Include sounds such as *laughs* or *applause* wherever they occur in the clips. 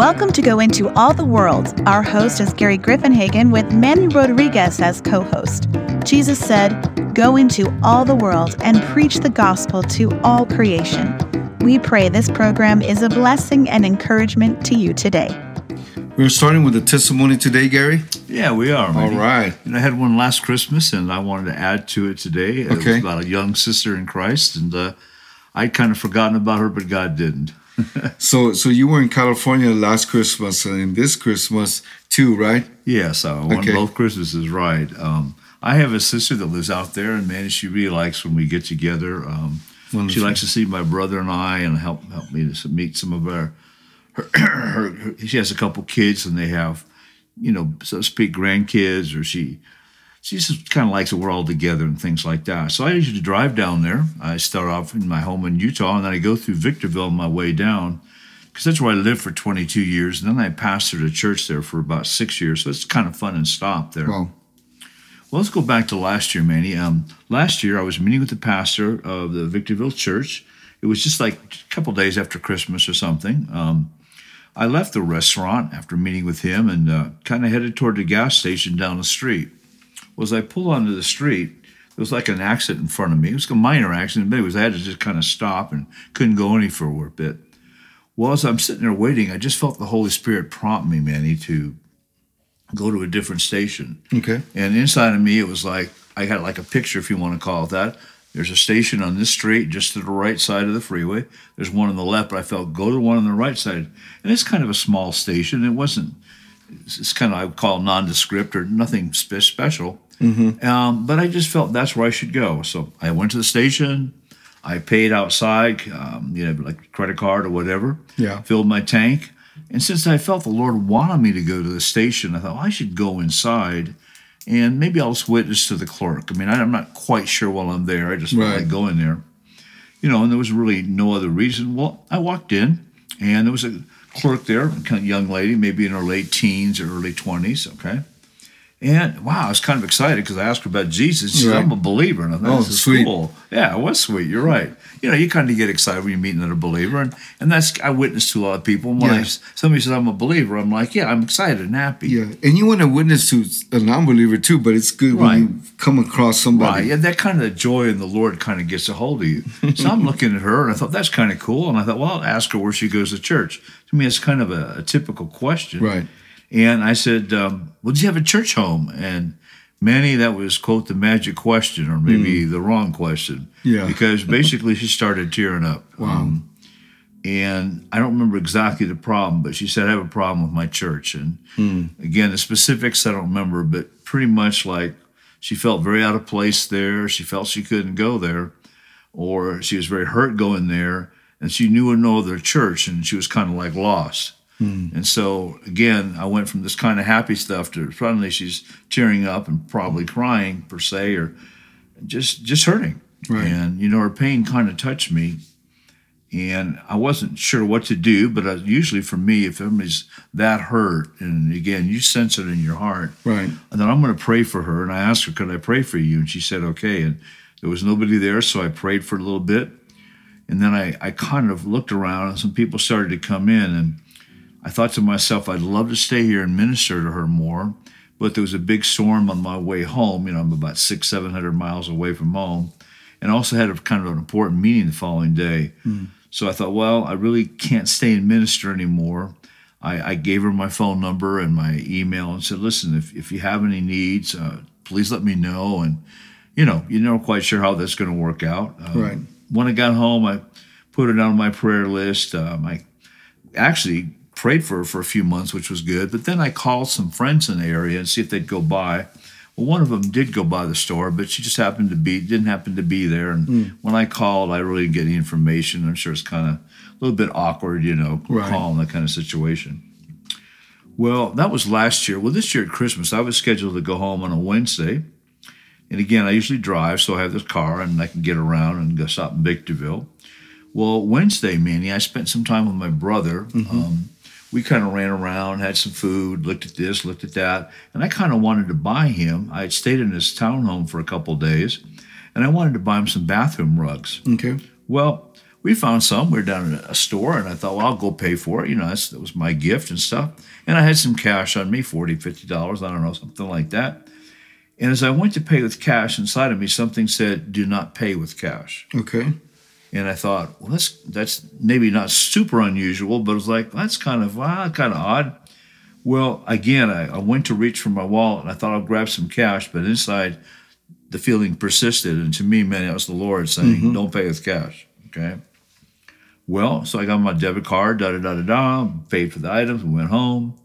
Welcome to Go Into All the World. Our host is Gary Griffenhagen with Manny Rodriguez as co host. Jesus said, Go into all the world and preach the gospel to all creation. We pray this program is a blessing and encouragement to you today. We're starting with a testimony today, Gary. Yeah, we are. All right. And I had one last Christmas, and I wanted to add to it today. It Okay. was about a young sister in Christ, and uh, I'd kind of forgotten about her, but God didn't. *laughs* So, so you were in California last Christmas and this Christmas too, right? Yes, I won Okay. both Christmases right. Um, I have a sister that lives out there, and man, she really likes when we get together. Um, she likes to see my brother and I, and help help me to meet some of our. Her, *clears throat* her, her, she has a couple kids, and they have, you know, so to speak, grandkids, or she. She just kind of likes it. We're all together and things like that. So I usually drive down there. I start off in my home in Utah, and then I go through Victorville on my way down because that's where I lived for 22 years. And then I pastored a church there for about six years. So it's kind of fun and stop there. Wow. Well, let's go back to last year, Manny. Um, last year, I was meeting with the pastor of the Victorville church. It was just like a couple days after Christmas or something. Um, I left the restaurant after meeting with him and uh, kind of headed toward the gas station down the street. Well, as I pulled onto the street, there was like an accident in front of me. It was a minor accident, but anyways, I had to just kind of stop and couldn't go any for a bit. Well, as I'm sitting there waiting, I just felt the Holy Spirit prompt me, Manny, to go to a different station. Okay. And inside of me, it was like I got like a picture, if you want to call it that. There's a station on this street, just to the right side of the freeway. There's one on the left, but I felt go to one on the right side. And it's kind of a small station. It wasn't. It's kind of I would call nondescript or nothing spe- special. Um, but I just felt that's where I should go. So I went to the station. I paid outside, um, you know, like credit card or whatever. Yeah. Filled my tank. And since I felt the Lord wanted me to go to the station, I thought well, I should go inside and maybe I'll just witness to the clerk. I mean, I, I'm not quite sure while I'm there. I just felt Right. like going there. You know, and there was really no other reason. Well, I walked in and there was a clerk there, a young lady, maybe in her late teens or early 20s, okay? And wow, I was kind of excited because I asked her about Jesus. She said, Right. I'm a believer. And I thought, Oh, this is sweet. cool. Yeah, it was sweet. You're right. You know, you kind of get excited when you're meeting another believer. And, and that's, I witnessed to a lot of people. And when I, Yeah. somebody says I'm a believer, I'm like, yeah, I'm excited and happy. Yeah. And you want to witness to a non-believer too, but it's good Right. when you come across somebody. Right. Yeah, that kind of joy in the Lord kind of gets a hold of you. So I'm looking at her and I thought, that's kind of cool. And I thought, well, I'll ask her where she goes to church. To me, it's kind of a, a typical question. Right. And I said, um, well, do you have a church home? And Manny, that was, quote, the magic question, or maybe the wrong question. Yeah. Because *laughs* basically she started tearing up. Um, and I don't remember exactly the problem, but she said, I have a problem with my church. And Hmm. again, the specifics I don't remember, but pretty much like she felt very out of place there. She felt she couldn't go there, or she was very hurt going there, and she knew no other church, and she was kind of like lost. Hmm. And so again, I went from this kind of happy stuff to suddenly she's tearing up and probably hmm. crying per se, or just just hurting. Right. And you know, her pain kind of touched me, and I wasn't sure what to do. But I, usually for me, if somebody's that hurt, and again, you sense it in your heart, Right. and then I'm going to pray for her. And I asked her, could I pray for you? And she said, okay. And there was nobody there, so I prayed for a little bit. And then I, I kind of looked around, and some people started to come in. And I thought to myself, I'd love to stay here and minister to her more. But there was a big storm on my way home. You know, I'm about six, 700 miles away from home. And I also had a kind of an important meeting the following day. So I thought, well, I really can't stay and minister anymore. I, I gave her my phone number and my email and said, listen, if, if you have any needs, uh, please let me know. And, you know, you're never quite sure how that's going to work out. Um, Right. When I got home, I put it on my prayer list. Um, I actually prayed for her for a few months, which was good. But then I called some friends in the area and see if they'd go by. Well, one of them did go by the store, but she just happened to be didn't happen to be there. And when I called, I really didn't get any information. I'm sure it's kind of a little bit awkward, you know, Right. calling that kind of situation. Well, that was last year. Well, this year at Christmas, I was scheduled to go home on a Wednesday. And again, I usually drive, so I have this car and I can get around and go stop in Victorville. Well, Wednesday, Manny, I spent some time with my brother. Um, we kind of ran around, had some food, looked at this, looked at that, and I kind of wanted to buy him. I had stayed in his townhome for a couple days, and I wanted to buy him some bathroom rugs. Okay. Well, we found some. We were down at a store, and I thought, well, I'll go pay for it. You know, that's, that was my gift and stuff. And I had some cash on me, $40, $50, I don't know, something like that. And as I went to pay with cash inside of me, something said, do not pay with cash. Okay. And I thought, well, that's that's maybe not super unusual, but it was like that's kind of ah, wow, kind of odd. Well, again, I, I went to reach for my wallet and I thought I'll grab some cash, but inside the feeling persisted, and to me, man, it was the Lord saying, mm-hmm. "Don't pay with cash." Okay. Well, so I got my debit card, da da da da da, paid for the items, and went home.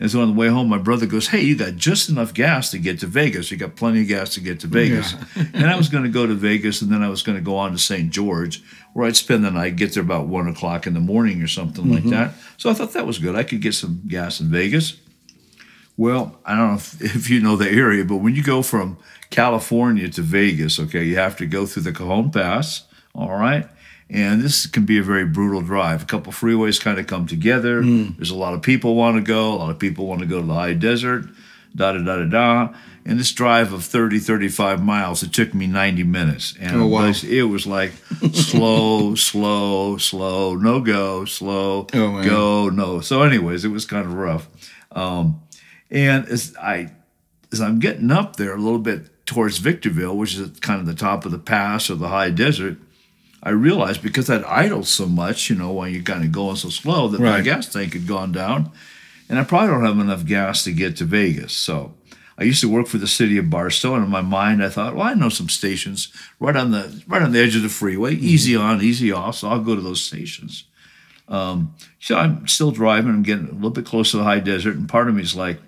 And so on the way home, my brother goes, Hey, you got just enough gas to get to Vegas. You got plenty of gas to get to Vegas. and I was going to go to Vegas and then I was going to go on to St. George, where I'd spend the night, get there about one o'clock in the morning or something like mm-hmm. that. So I thought that was good. I could get some gas in Vegas. Well, I don't know if, *laughs* if you know the area, but when you go from California to Vegas, okay, you have to go through the Cajon Pass, all right? And this can be a very brutal drive. A couple freeways kind of come together. There's a lot of people want to go. A lot of people want to go to the high desert, da da da da da. And this drive of 30, 35 miles, it took me 90 minutes. And Oh, wow. it, was, it was like slow, *laughs* slow, slow, no go, slow, Oh, go, no. So, anyways, it was kind of rough. Um, and as I as I'm getting up there a little bit towards Victorville, which is kind of the top of the pass or the high desert, I realized because I'd idled so much, you know, while you're kind of going so slow, that my gas tank had gone down, and I probably don't have enough gas to get to Vegas. So I used to work for the city of Barstow, and in my mind, I thought, well, I know some stations right on the right on the edge of the freeway, easy on, easy off. So I'll go to those stations. Um, so I'm still driving. I'm getting a little bit close to the high desert, and part of me is like,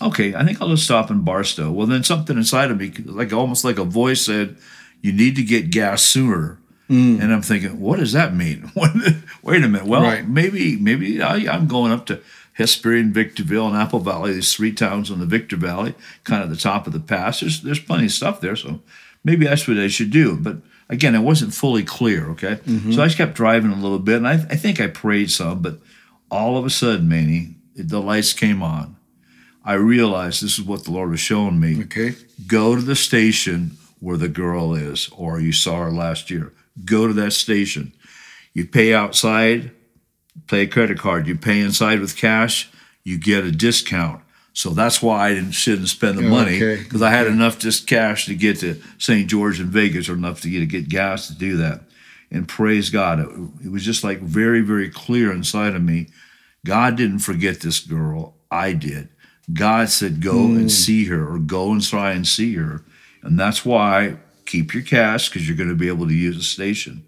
okay, I think I'll just stop in Barstow. Well, then something inside of me, like almost like a voice said, you need to get gas sooner. Mm. And I'm thinking, what does that mean? *laughs* Wait a minute. Well, Right. maybe maybe I, I'm going up to Hesperia, Victorville, and Apple Valley. These three towns on the Victor Valley, kind of the top of the pass. There's there's plenty of stuff there, so maybe that's what I should do. But again, it wasn't fully clear. Okay, mm-hmm. so I just kept driving a little bit, and I, I think I prayed some, but all of a sudden, Manny, the lights came on. I realized this is what the Lord was showing me. Okay. Go to the station where the girl is, or you saw her last year. Go to that station. You pay outside, pay a credit card. You pay inside with cash, you get a discount. So that's why I didn't shouldn't spend the Yeah, money okay, because I had enough just cash to get to St. George and Vegas, or enough to get to get gas to do that. And praise God, it, it was just like very, very clear inside of me. God didn't forget this girl. I did. God said, go and hmm. see her or go and try and see her. And that's why keep your cash because you're going to be able to use the station.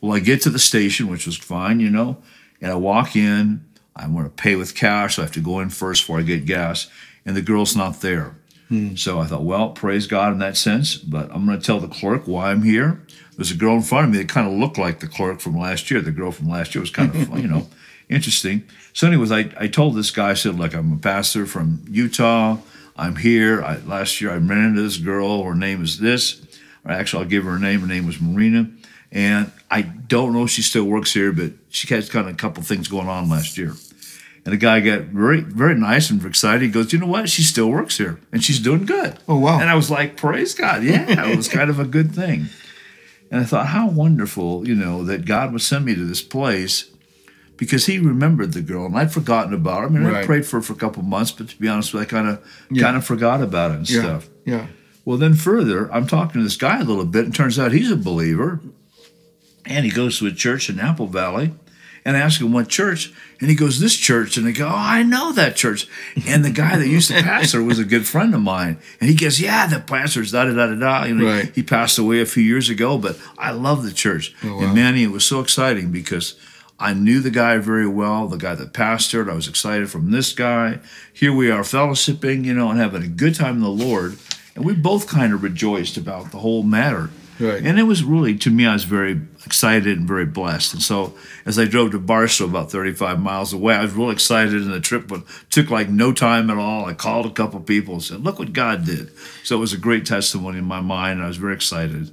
Well, I get to the station, which was fine, you know, and I walk in. I want to pay with cash, so I have to go in first before I get gas, and the girl's not there. Hmm. So I thought, well, praise God in that sense, but I'm going to tell the clerk why I'm here. There's a girl in front of me that kind of looked like the clerk from last year. The girl from last year was kind of, *laughs* you know, interesting. So, anyways, I, I told this guy, I said, look, I'm a pastor from Utah. I'm here. I, last year I ran into this girl. Her name is this. Actually, I'll give her a name. Her name was Marina. And I don't know if she still works here, but she had kind of a couple things going on last year. And the guy got very, very nice and excited. He goes, "You know what? She still works here, and she's doing good." Oh, wow. And I was like, "Praise God! Yeah, *laughs* it was kind of a good thing." And I thought, how wonderful, you know, that God would send me to this place because He remembered the girl, and I'd forgotten about her. I mean, I prayed for her for a couple months, but to be honest, with you, I kind of, Yeah. kind of forgot about it and Yeah. stuff. Yeah. Well, then further, I'm talking to this guy a little bit, and turns out he's a believer. And he goes to a church in Apple Valley. And I ask him what church, and he goes, This church. And I go, Oh, I know that church. And the guy that used to pastor was a good friend of mine. And he goes, Yeah, the pastor's da da da da da. You know, Right. he passed away a few years ago, but I love the church. Oh, wow. And Manny, it was so exciting because I knew the guy very well, the guy that pastored. I was excited from this guy. Here we are fellowshipping, you know, and having a good time in the Lord. And we both kind of rejoiced about the whole matter. Right. And it was really, to me, I was very excited and very blessed. And so as I drove to Barstow, about 35 miles away, I was real excited, and the trip but took like no time at all. I called a couple people and said, Look what God did. So it was a great testimony in my mind, and I was very excited.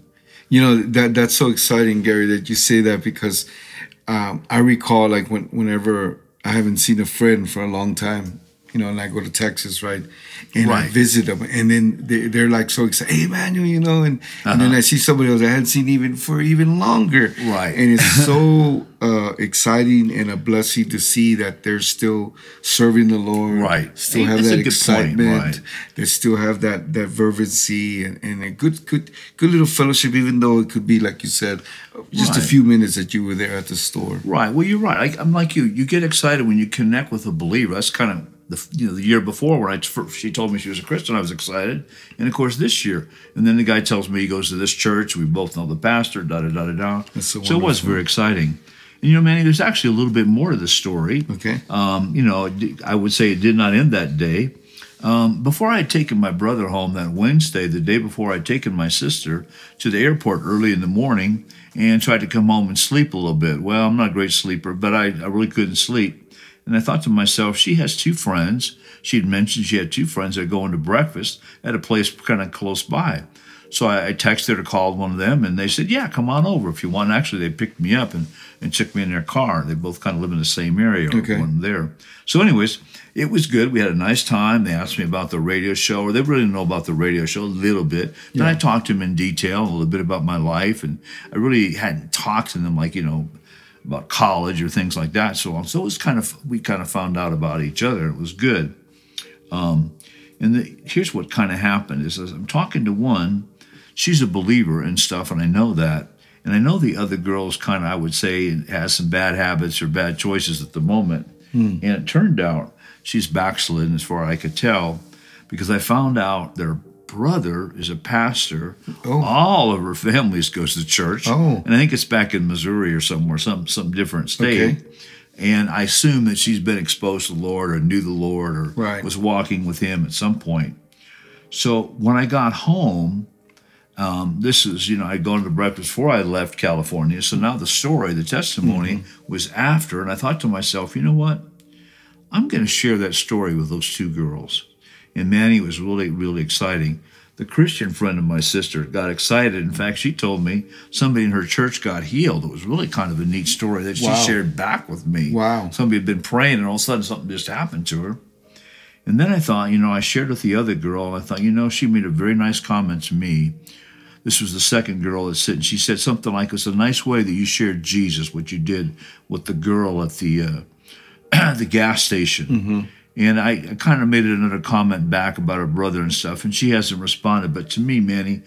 You know that that's so exciting, Gary, that you say that because um, I recall like when whenever I haven't seen a friend for a long time, you know, and I go to Texas, right, and I visit them, and then they, they're like so excited, hey Manuel, you know, and and then Uh-huh. I see somebody else I hadn't seen even for even longer, Right. and it's so *laughs* uh, exciting and a blessing to see that they're still serving the Lord, Right. Still have a that point, excitement, right. they still have that that fervency and, and a good good good little fellowship, even though it could be like you said, just a few minutes that you were there at the store. Right. Well, you're right. I, I'm like you. You get excited when you connect with a believer. That's kind of the you know the year before when I first, she told me she was a Christian. I was excited, and of course this year. And then the guy tells me he goes to this church. We both know the pastor. Da da da da da. That's so so it was very exciting. And you know, Manny, there's actually a little bit more to the story. Okay. Um, you know, I would say it did not end that day. Um, before I had taken my brother home that Wednesday, the day before I'd taken my sister to the airport early in the morning and tried to come home and sleep a little bit. Well, I'm not a great sleeper, but I, I really couldn't sleep. And I thought to myself, she has two friends. She'd mentioned she had two friends that are going to breakfast at a place kind of close by. So I, texted or called one of them, and they said, "Yeah, come on over if you want." Actually, they picked me up and, and took me in their car. They both kind of live in the same area, or Okay. one there. So, anyways, it was good. We had a nice time. They asked me about the radio show, or they really didn't know about the radio show a little bit. Then I talked to them in detail, a little bit about my life, and I really hadn't talked to them like you know about college or things like that. So on. So it was kind of we kind of found out about each other. It was good. Um, and the, here's what kind of happened is as I'm talking to one, she's a believer and stuff, and I know that. And I know the other girl's kind of, I would say, has some bad habits or bad choices at the moment. And it turned out she's backslidden as far as I could tell, because I found out their brother is a pastor. Oh. All of her families goes to church. Oh. And I think it's back in Missouri or somewhere, some some different state. Okay. And I assume that she's been exposed to the Lord or knew the Lord or Right. was walking with him at some point. So when I got home, um, this is, you know, I'd gone to breakfast before I left California. So now the story, the testimony was after. And I thought to myself, you know what? I'm going to share that story with those two girls. And Manny was really, really exciting. The Christian friend of my sister got excited. In fact, she told me somebody in her church got healed. It was really kind of a neat story that she Wow. shared back with me. Wow. Somebody had been praying, and all of a sudden something just happened to her. And then I thought, you know, I shared with the other girl. I thought, you know, she made a very nice comment to me. This was the second girl that said, she said something like, "It's a nice way that you shared Jesus, what you did with the girl at the uh, *clears throat* the gas station." And I, I kind of made another comment back about her brother and stuff, and she hasn't responded. But to me, Manny,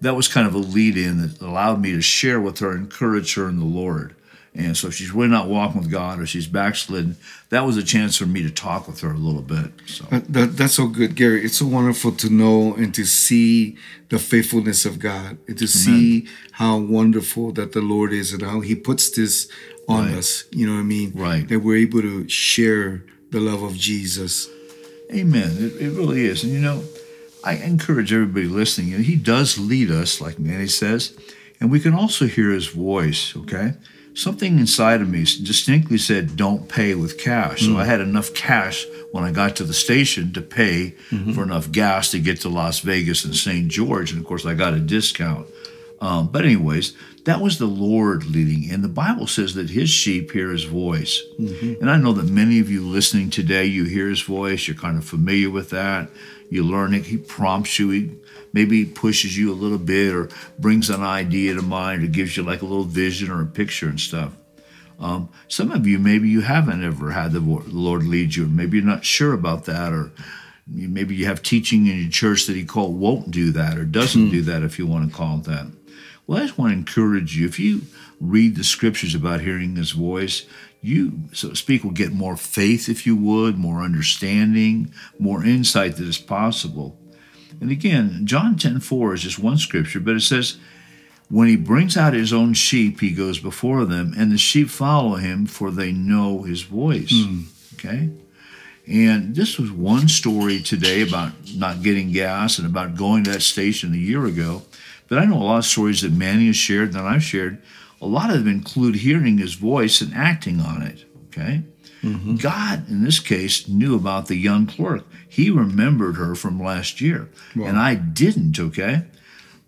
that was kind of a lead in that allowed me to share with her, encourage her in the Lord. And so if she's really not walking with God or she's backslidden, that was a chance for me to talk with her a little bit. So That, that, that's so good, Gary. It's so wonderful to know and to see the faithfulness of God, and to see how wonderful that the Lord is and how He puts this on Right. us. You know what I mean? Right. That we're able to share the love of Jesus. Amen. It, it really is. And you know, I encourage everybody listening, you know, he does lead us, like Manny says, and we can also hear his voice, okay? Something inside of me distinctly said, don't pay with cash. So hmm. I had enough cash when I got to the station to pay mm-hmm. for enough gas to get to Las Vegas and St. George. And of course, I got a discount. Um, but, anyways, that was the Lord leading. And the Bible says that his sheep hear his voice. And I know that many of you listening today, you hear his voice, you're kind of familiar with that. You learn it, he prompts you, he maybe pushes you a little bit or brings an idea to mind or gives you like a little vision or a picture and stuff. Um, some of you, maybe you haven't ever had the Lord lead you, or maybe you're not sure about that, or maybe you have teaching in your church that He called won't do that or doesn't hmm. do that, if you want to call it that. Well, I just want to encourage you. If you read the scriptures about hearing His voice, you, so to speak, will get more faith, if you would, more understanding, more insight that is possible. And again, John 10 4 is just one scripture, but it says, when he brings out his own sheep, he goes before them, and the sheep follow him, for they know his voice. Hmm. Okay? And this was one story today about not getting gas and about going to that station a year ago. But I know a lot of stories that Manny has shared and that I've shared. A lot of them include hearing his voice and acting on it. Okay? Mm-hmm. God, in this case, knew about the young clerk. He remembered her from last year, and I didn't, okay?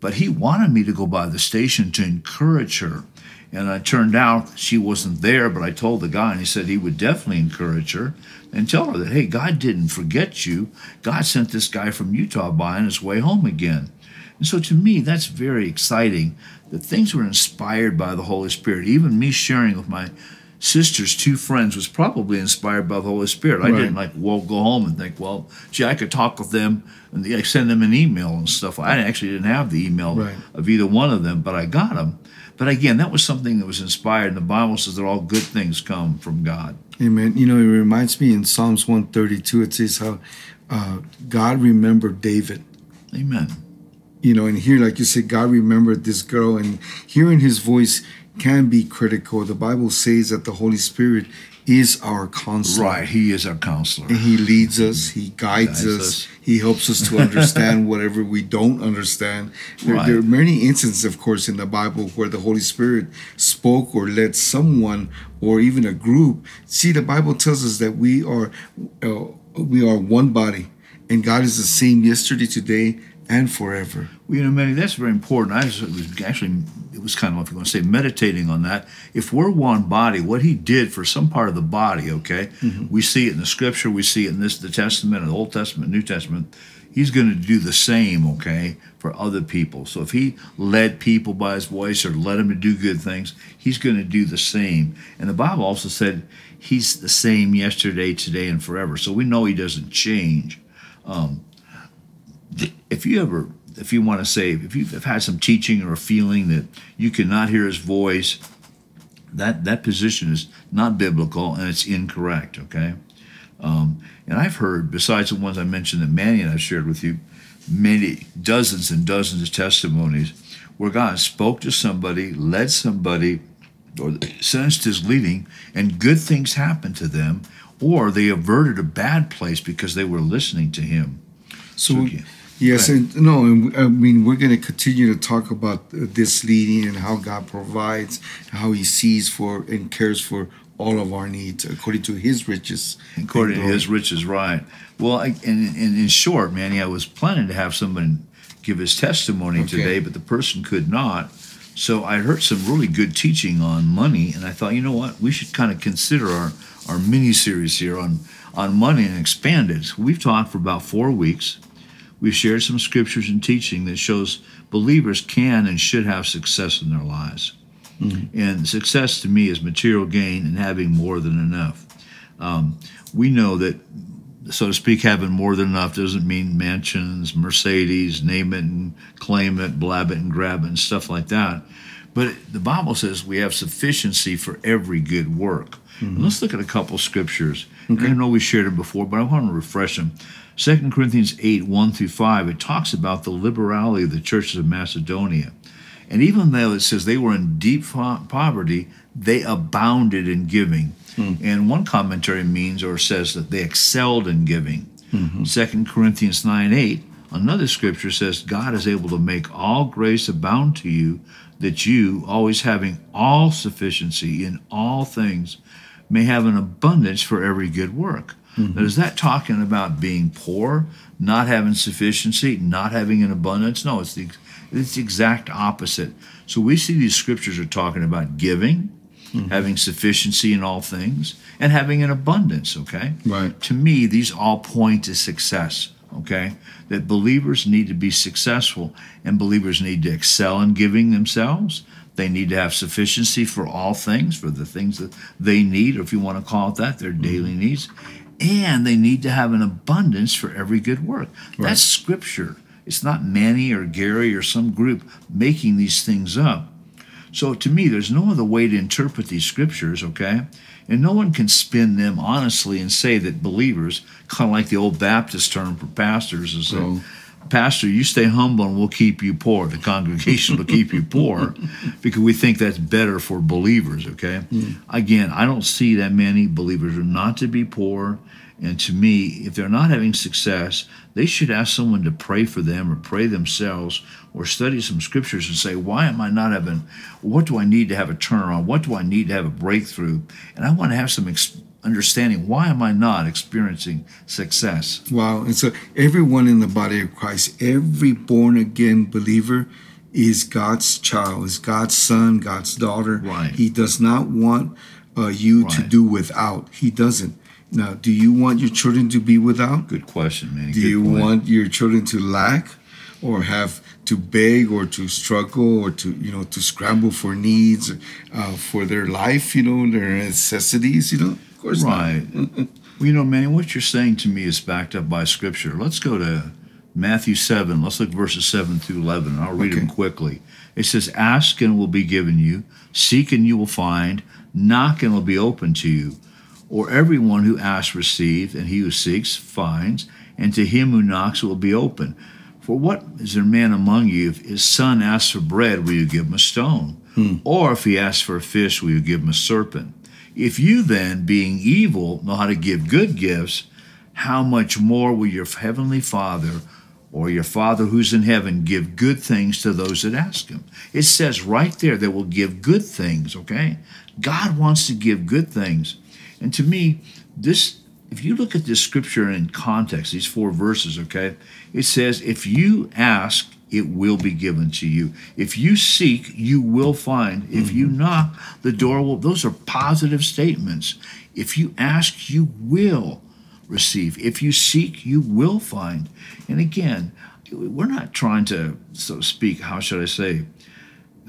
But he wanted me to go by the station to encourage her. And it turned out she wasn't there, but I told the guy, and he said he would definitely encourage her and tell her that, hey, God didn't forget you. God sent this guy from Utah by on his way home again. And so to me, that's very exciting that things were inspired by the Holy Spirit. Even me sharing with my sister's two friends was probably inspired by the Holy Spirit. I Right. didn't like well go home and think, well, gee, I could talk with them and I send them an email and stuff. I actually didn't have the email Right. of either one of them, but I got them. But again, that was something that was inspired. And the Bible says that all good things come from God. Amen. You know, it reminds me in Psalms 132, it says how uh, God remembered David. Amen. You know, and here, like you said, God remembered this girl, and hearing his voice can be critical. The Bible says that the Holy Spirit is our counselor. Right. He is our counselor. And he leads us, he guides, Guides us, us. he helps us to *laughs* understand whatever we don't understand. There, Right. there are many instances, of course, in the Bible where the Holy Spirit spoke or led someone or even a group. See, the Bible tells us that we are uh, we are one body, and God is the same yesterday, today, and forever. Well, you know, Manny, that's very important. I was, it was actually, it was kind of, if you want to say, meditating on that. If we're one body, what he did for some part of the body, okay, mm-hmm. we see it in the scripture, we see it in this, the Testament, the Old Testament, New Testament. He's going to do the same, okay, for other people. So if he led people by his voice or led them to do good things, he's going to do the same. And the Bible also said he's the same yesterday, today, and forever. So we know he doesn't change um, if you ever if you want to say if you've had some teaching or a feeling that you cannot hear his voice that that position is not biblical and it's incorrect okay um, and i've heard besides the ones i mentioned that manny and i shared with you many dozens and dozens of testimonies where god spoke to somebody led somebody or sensed his leading and good things happened to them or they averted a bad place because they were listening to him So, Okay. Yes, and no, and I mean we're going to continue to talk about this leading and how God provides, how He sees for and cares for all of our needs according to His riches. according to his riches, right? Well, I, and, and in short, Manny, I was planning to have someone give his testimony Okay. today, but the person could not. So I heard some really good teaching on money, and I thought, you know what, we should kind of consider our our mini series here on on money and expand it. We've talked for about four weeks. We've shared some scriptures and teaching that shows believers can and should have success in their lives. And success to me is material gain and having more than enough. Um, we know that, so to speak, having more than enough doesn't mean mansions, Mercedes, name it and claim it, blab it and grab it, and stuff like that. But the Bible says we have sufficiency for every good work. And let's look at a couple scriptures. And I know we shared them before, but I want to refresh them. 2 Corinthians 8, 1 through 5, it talks about the liberality of the churches of Macedonia. And even though it says they were in deep poverty, they abounded in giving. Hmm. And one commentary means or says that they excelled in giving. Mm-hmm. Second Corinthians 9 8, another scripture says, God is able to make all grace abound to you, that you, always having all sufficiency in all things, may have an abundance for every good work. Now, is that talking about being poor, not having sufficiency, not having an abundance? No, it's the it's the exact opposite. So we see these scriptures are talking about giving, mm-hmm. having sufficiency in all things, and having an abundance, okay? Right. To me, these all point to success, okay? That believers need to be successful and believers need to excel in giving themselves. They need to have sufficiency for all things, for the things that they need, or if you want to call it that, their daily mm-hmm. needs. And they need to have an abundance for every good work. That's scripture. It's not Manny or Gary or some group making these things up. So to me, there's no other way to interpret these scriptures, okay? And no one can spin them honestly and say that believers, kind of like the old Baptist term for pastors, is that, Oh. Pastor, you stay humble and we'll keep you poor. The congregation will keep you poor *laughs* because we think that's better for believers, okay? Hmm. Again, I don't see that many believers are not to be poor. And to me, if they're not having success, they should ask someone to pray for them or pray themselves or study some scriptures and say, why am I not having, what do I need to have a turnaround? What do I need to have a breakthrough? And I want to have some ex- understanding, why am I not experiencing success? Wow. And so everyone in the body of Christ, every born again believer is God's child, is God's son, God's daughter. Right. He does not want uh, you to do without. He doesn't. Now, do you want your children to be without? Good question, man. Do Good you point. want your children to lack or have to beg or to struggle or to, you know, to scramble for needs uh, for their life, you know, their necessities, you know? Of course Right. well, you know, man, what you're saying to me is backed up by Scripture. Let's go to Matthew 7. Let's look verses 7 through 11. I'll read them quickly. It says, Ask and will be given you, seek and you will find, knock and will be open to you. Or everyone who asks receives, and he who seeks finds, and to him who knocks it will be open. For what is there man among you, if his son asks for bread, will you give him a stone? Hmm. Or if he asks for a fish, will you give him a serpent? If you then, being evil, know how to give good gifts, how much more will your heavenly Father or your Father who's in heaven give good things to those that ask him? It says right there that will give good things, okay? God wants to give good things. And to me, this if you look at this scripture in context, these four verses, okay, it says, if you ask, it will be given to you. If you seek, you will find. If you knock, the door will. Those are positive statements. If you ask, you will receive. If you seek, you will find. And again, we're not trying to, so to speak, how should I say,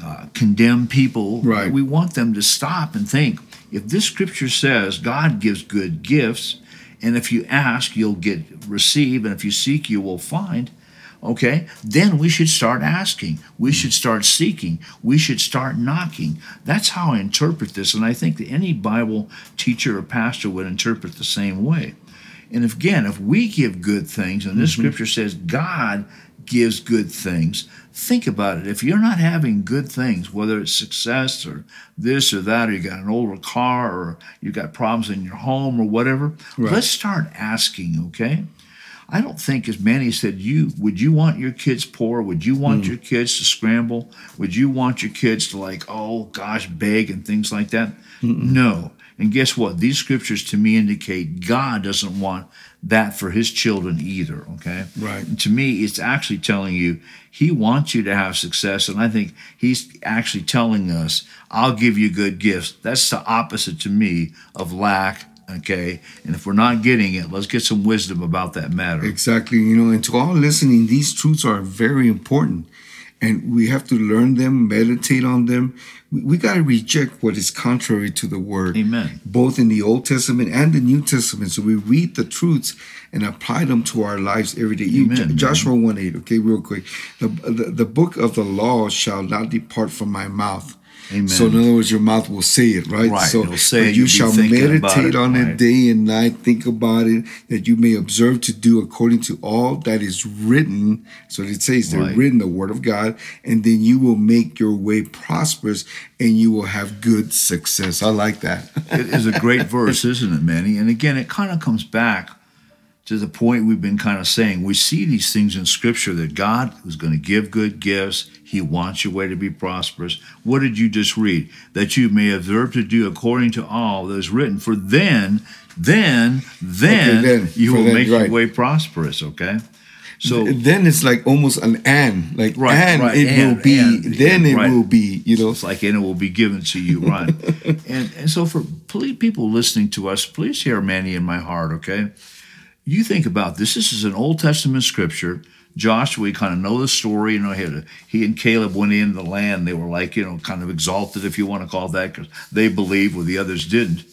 uh, condemn people. Right. We want them to stop and think. If this scripture says God gives good gifts, and if you ask, you'll get receive, and if you seek, you will find. Okay, then we should start asking. We should start seeking. We should start knocking. That's how I interpret this, and I think that any Bible teacher or pastor would interpret the same way. And if, again, if we give good things, and this mm-hmm. scripture says God gives good things, think about it. If you're not having good things, whether it's success or this or that, or you got an older car, or you got problems in your home, or whatever, Right. let's start asking, okay? I don't think, as Manny said, you would you want your kids poor? Would you want hmm. your kids to scramble? Would you want your kids to like, oh gosh, beg and things like that? No. And guess what? These scriptures to me indicate God doesn't want that for his children either. Okay. Right. And to me, it's actually telling you he wants you to have success. And I think he's actually telling us, I'll give you good gifts. That's the opposite to me of lack. Okay. And if we're not getting it, let's get some wisdom about that matter. Exactly. You know, and to all listening, these truths are very important. And we have to learn them, meditate on them. We, we got to reject what is contrary to the word. Amen. Both in the Old Testament and the New Testament. So we read the truths and apply them to our lives every day. Amen, Jo- Joshua 1 8, okay, real quick. The, the, the book of the law shall not depart from my mouth. Amen. So in other words, your mouth will say it, right? Right, So it, you shall meditate it, on right. it day and night. Think about it, that you may observe to do according to all that is written. So it says they're Right. written, the word of God, and then you will make your way prosperous and you will have good success. I like that. it is a great *laughs* verse, isn't it, Manny? And again, it kind of comes back to the point we've been kind of saying. We see these things in Scripture that God is going to give good gifts. He wants your way to be prosperous. What did you just read? That you may observe to do according to all that is written. For then, then, then, then, you will then, make right. your way prosperous. Okay, so then it's like almost an and, like Right, and right, it and, will be, and, then it right. will be, you know. It's like, and it will be given to you, right? *laughs* and and so for please, people listening to us, please hear Manny in my heart, okay? You think about this. This is an Old Testament scripture. Joshua, we kind of know the story. You know, he, and Caleb went into the land. They were like, you know, kind of exalted, if you want to call that, because they believed where the others didn't.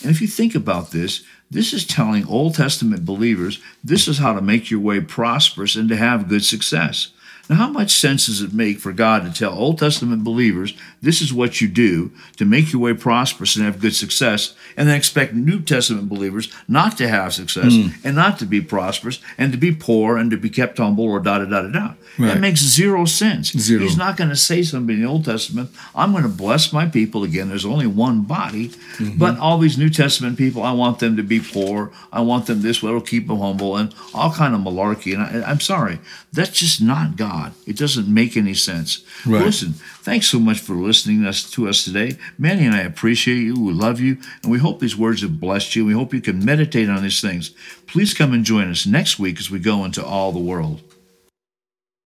And if you think about this, this is telling Old Testament believers this is how to make your way prosperous and to have good success. Now, how much sense does it make for God to tell Old Testament believers this is what you do to make your way prosperous and have good success, and then expect New Testament believers not to have success hmm. and not to be prosperous and to be poor and to be kept humble or da da da da da? That makes zero sense. Zero. He's not going to say something in the Old Testament, I'm going to bless my people. Again, there's only one body, mm-hmm. but all these New Testament people, I want them to be poor. I want them this way, it'll keep them humble, and all kind of malarkey. And I, I'm sorry, that's just not God. It doesn't make any sense. Right. Listen, thanks so much for listening us, to us today. Manny and I appreciate you. We love you, and we hope these words have blessed you. We hope you can meditate on these things. Please come and join us next week as we go into all the world.